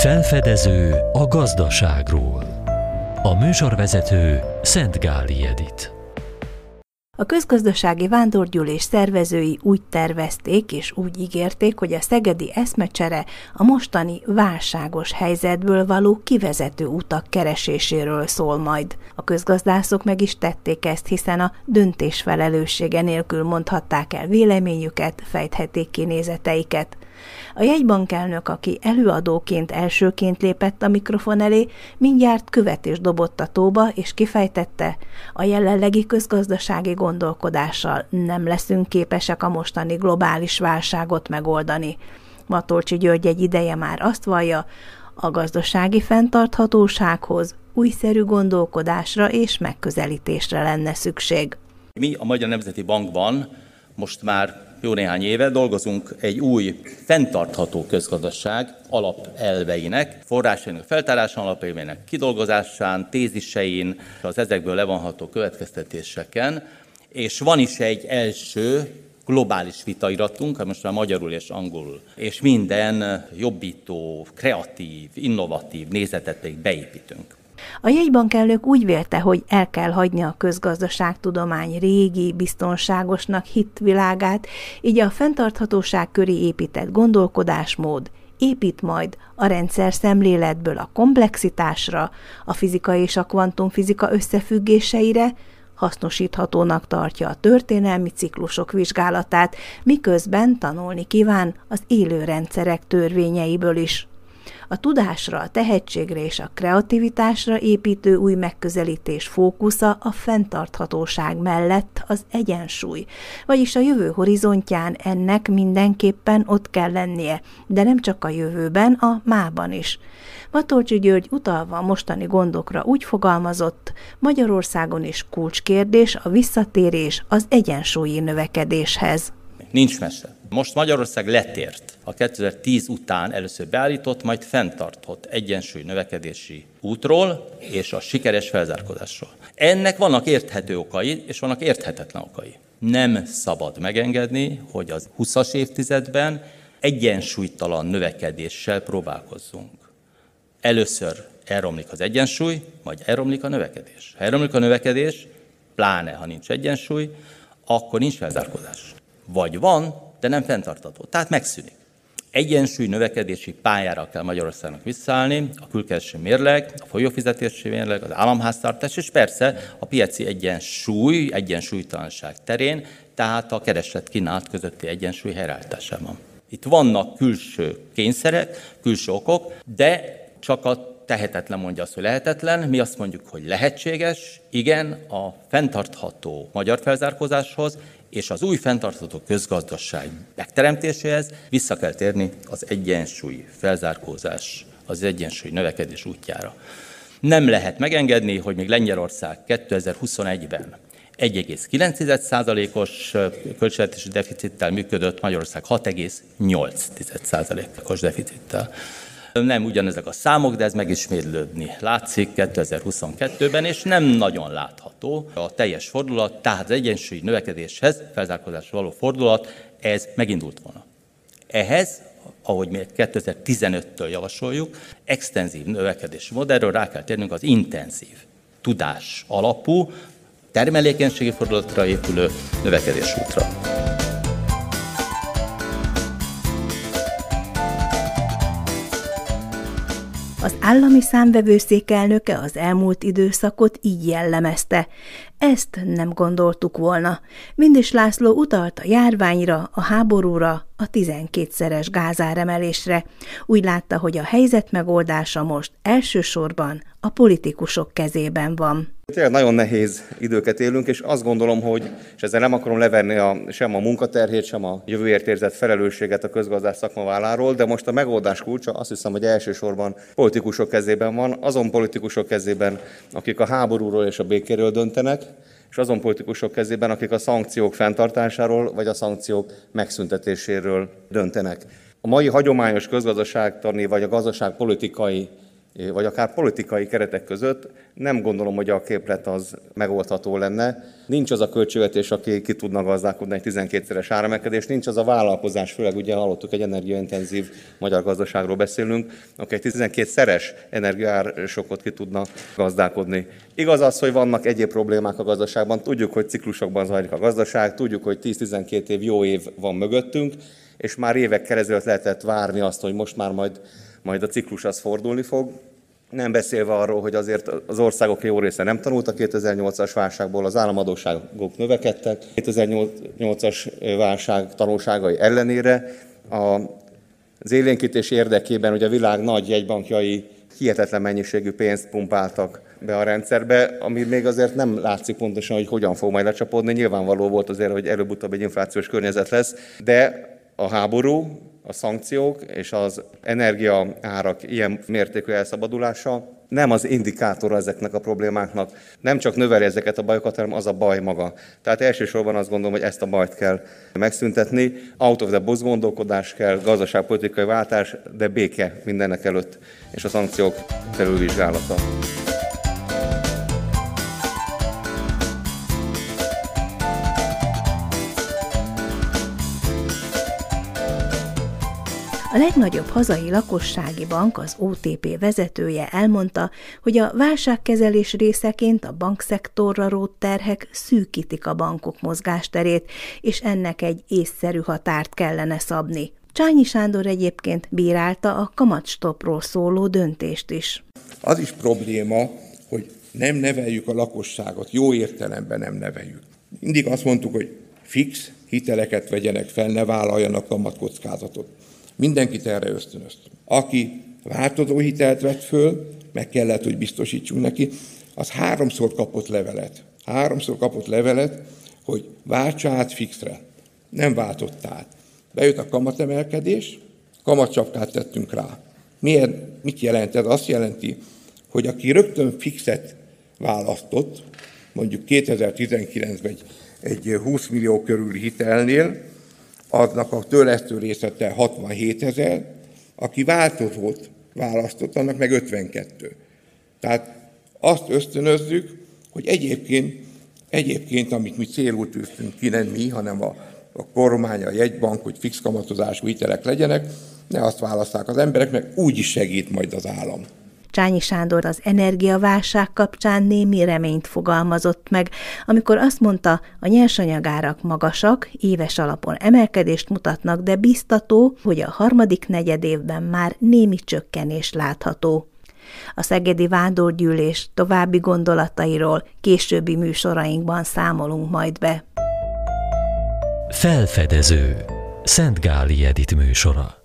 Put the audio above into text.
Felfedező a gazdaságról. A műsorvezető Szent Gáli Edit. A közgazdasági vándorgyűlés szervezői úgy tervezték és úgy ígérték, hogy a szegedi eszmecsere a mostani válságos helyzetből való kivezető utak kereséséről szól majd. A közgazdászok meg is tették ezt, hiszen a döntés felelőssége nélkül mondhatták el véleményüket, fejthették ki nézeteiket. A jegybankelnök, aki előadóként elsőként lépett a mikrofon elé, mindjárt követés dobott a tóba, és kifejtette, a jelenlegi közgazdasági gondolkodással nem leszünk képesek a mostani globális válságot megoldani. Matolcsi György egy ideje már azt vallja, a gazdasági fenntarthatósághoz újszerű gondolkodásra és megközelítésre lenne szükség. Mi a Magyar Nemzeti Bankban most már jó néhány éve dolgozunk egy új, fenntartható közgazdaság alapelveinek, forrásainak feltárása alapelveinek kidolgozásán, tézisein, az ezekből levonható következtetéseken, és van is egy első globális vitairatunk, most már magyarul és angolul, és minden jobbító, kreatív, innovatív nézetet pedig beépítünk. A jegybankelnök úgy vélte, hogy el kell hagyni a közgazdaságtudomány régi, biztonságosnak hit világát, így a fenntarthatóság köré épített gondolkodásmód épít majd a rendszer szemléletből a komplexitásra, a fizika és a kvantumfizika összefüggéseire, hasznosíthatónak tartja a történelmi ciklusok vizsgálatát, miközben tanulni kíván az élő rendszerek törvényeiből is. A tudásra, a tehetségre és a kreativitásra építő új megközelítés fókusza a fenntarthatóság mellett az egyensúly, vagyis a jövő horizontján ennek mindenképpen ott kell lennie, de nem csak a jövőben, a mában is. Matolcsi György utalva a mostani gondokra úgy fogalmazott, Magyarországon is kulcskérdés a visszatérés az egyensúlyi növekedéshez. Nincs mese. Most Magyarország letért a 2010 után először beállított, majd fenntartott egyensúly növekedési útról és a sikeres felzárkózásról. Ennek vannak érthető okai, és vannak érthetetlen okai. Nem szabad megengedni, hogy az 20-as évtizedben egyensúlytalan növekedéssel próbálkozzunk. Először elromlik az egyensúly, majd elromlik a növekedés. Ha elromlik a növekedés, pláne ha nincs egyensúly, akkor nincs felzárkózás. Vagy van, de nem fenntartató. Tehát megszűnik. Egyensúly növekedési pályára kell Magyarországnak visszaállni, a külkereső mérleg, a folyófizetési mérleg, az államháztartás, és persze a piaci egyensúly, egyensúlytalanság terén, tehát a kereslet kínált közötti egyensúly helyreállításában. Itt vannak külső kényszerek, külső okok, de csak a tehetetlen mondja azt, hogy lehetetlen, mi azt mondjuk, hogy lehetséges, igen, a fenntartható magyar felzárkózáshoz és az új fenntartható közgazdaság megteremtéséhez vissza kell térni az egyensúly felzárkózás, az egyensúly növekedés útjára. Nem lehet megengedni, hogy még Lengyelország 2021-ben 1,9%-os költségvetési deficittel működött, Magyarország 6,8%-os deficittel. Nem ugyanezek a számok, de ez megismétlődni látszik 2022-ben, és nem nagyon látható a teljes fordulat, tehát az egyensúlyi növekedéshez, felzárkózásra való fordulat, ez megindult volna. Ehhez ahogy mi 2015-től javasoljuk, extenzív növekedési modellről rá kell térnünk az intenzív, tudás alapú, termelékenységi fordulatra épülő növekedés útra. Az állami számvevőszék elnöke az elmúlt időszakot így jellemezte. Ezt nem gondoltuk volna. Mindis László utalt a járványra, a háborúra, a 12-szeres gázáremelésre. Úgy látta, hogy a helyzet megoldása most elsősorban a politikusok kezében van. Tényleg nagyon nehéz időket élünk, és azt gondolom, hogy, és ezzel nem akarom levenni a, sem a munkaterhét, sem a jövőért érzett felelősséget a közgazdás szakma de most a megoldás kulcsa azt hiszem, hogy elsősorban politikusok kezében van, azon politikusok kezében, akik a háborúról és a békéről döntenek, és azon politikusok kezében, akik a szankciók fenntartásáról vagy a szankciók megszüntetéséről döntenek. A mai hagyományos közgazdaságtani vagy a gazdaságpolitikai vagy akár politikai keretek között nem gondolom, hogy a képlet az megoldható lenne. Nincs az a költségvetés, aki ki tudna gazdálkodni egy 12-szeres áremelkedés, nincs az a vállalkozás, főleg ugye hallottuk, egy energiaintenzív magyar gazdaságról beszélünk, aki egy 12-szeres energiaársokot ki tudna gazdálkodni. Igaz az, hogy vannak egyéb problémák a gazdaságban, tudjuk, hogy ciklusokban zajlik a gazdaság, tudjuk, hogy 10-12 év jó év van mögöttünk, és már évekkel ezelőtt lehetett várni azt, hogy most már majd majd a ciklus az fordulni fog. Nem beszélve arról, hogy azért az országok jó része nem tanult a 2008-as válságból, az államadóságok növekedtek. 2008-as válság tanulságai ellenére a az élénkítés érdekében, hogy a világ nagy jegybankjai hihetetlen mennyiségű pénzt pumpáltak be a rendszerbe, ami még azért nem látszik pontosan, hogy hogyan fog majd lecsapódni. Nyilvánvaló volt azért, hogy előbb-utóbb egy inflációs környezet lesz, de a háború, a szankciók és az energiaárak ilyen mértékű elszabadulása nem az indikátora ezeknek a problémáknak. Nem csak növeli ezeket a bajokat, hanem az a baj maga. Tehát elsősorban azt gondolom, hogy ezt a bajt kell megszüntetni. Out of the box gondolkodás kell, gazdaságpolitikai váltás, de béke mindennek előtt, és a szankciók felülvizsgálata. A legnagyobb hazai lakossági bank, az OTP vezetője elmondta, hogy a válságkezelés részeként a bankszektorra rót terhek szűkítik a bankok mozgásterét, és ennek egy észszerű határt kellene szabni. Csányi Sándor egyébként bírálta a kamatstopról szóló döntést is. Az is probléma, hogy nem neveljük a lakosságot, jó értelemben nem neveljük. Mindig azt mondtuk, hogy fix hiteleket vegyenek fel, ne vállaljanak kamatkockázatot. Mindenkit erre ösztönöztünk. Aki változó hitelt vett föl, meg kellett, hogy biztosítsunk neki, az háromszor kapott levelet. Háromszor kapott levelet, hogy váltsa át fixre. Nem váltott át. Bejött a kamatemelkedés, kamatcsapkát tettünk rá. Miért, mit jelent ez? Azt jelenti, hogy aki rögtön fixet választott, mondjuk 2019-ben egy, egy 20 millió körüli hitelnél, aznak a törlesztő részlete 67 ezer, aki változót választott, annak meg 52. Tehát azt ösztönözzük, hogy egyébként, egyébként amit mi célul tűztünk ki, nem mi, hanem a, a kormány, a jegybank, hogy fix kamatozású hitelek legyenek, ne azt választák az emberek, meg úgy is segít majd az állam. Csányi Sándor az energiaválság kapcsán némi reményt fogalmazott meg, amikor azt mondta, a nyersanyagárak magasak, éves alapon emelkedést mutatnak, de biztató, hogy a harmadik negyed évben már némi csökkenés látható. A Szegedi Vándorgyűlés további gondolatairól későbbi műsorainkban számolunk majd be. Felfedező Szent Gáli Edit műsora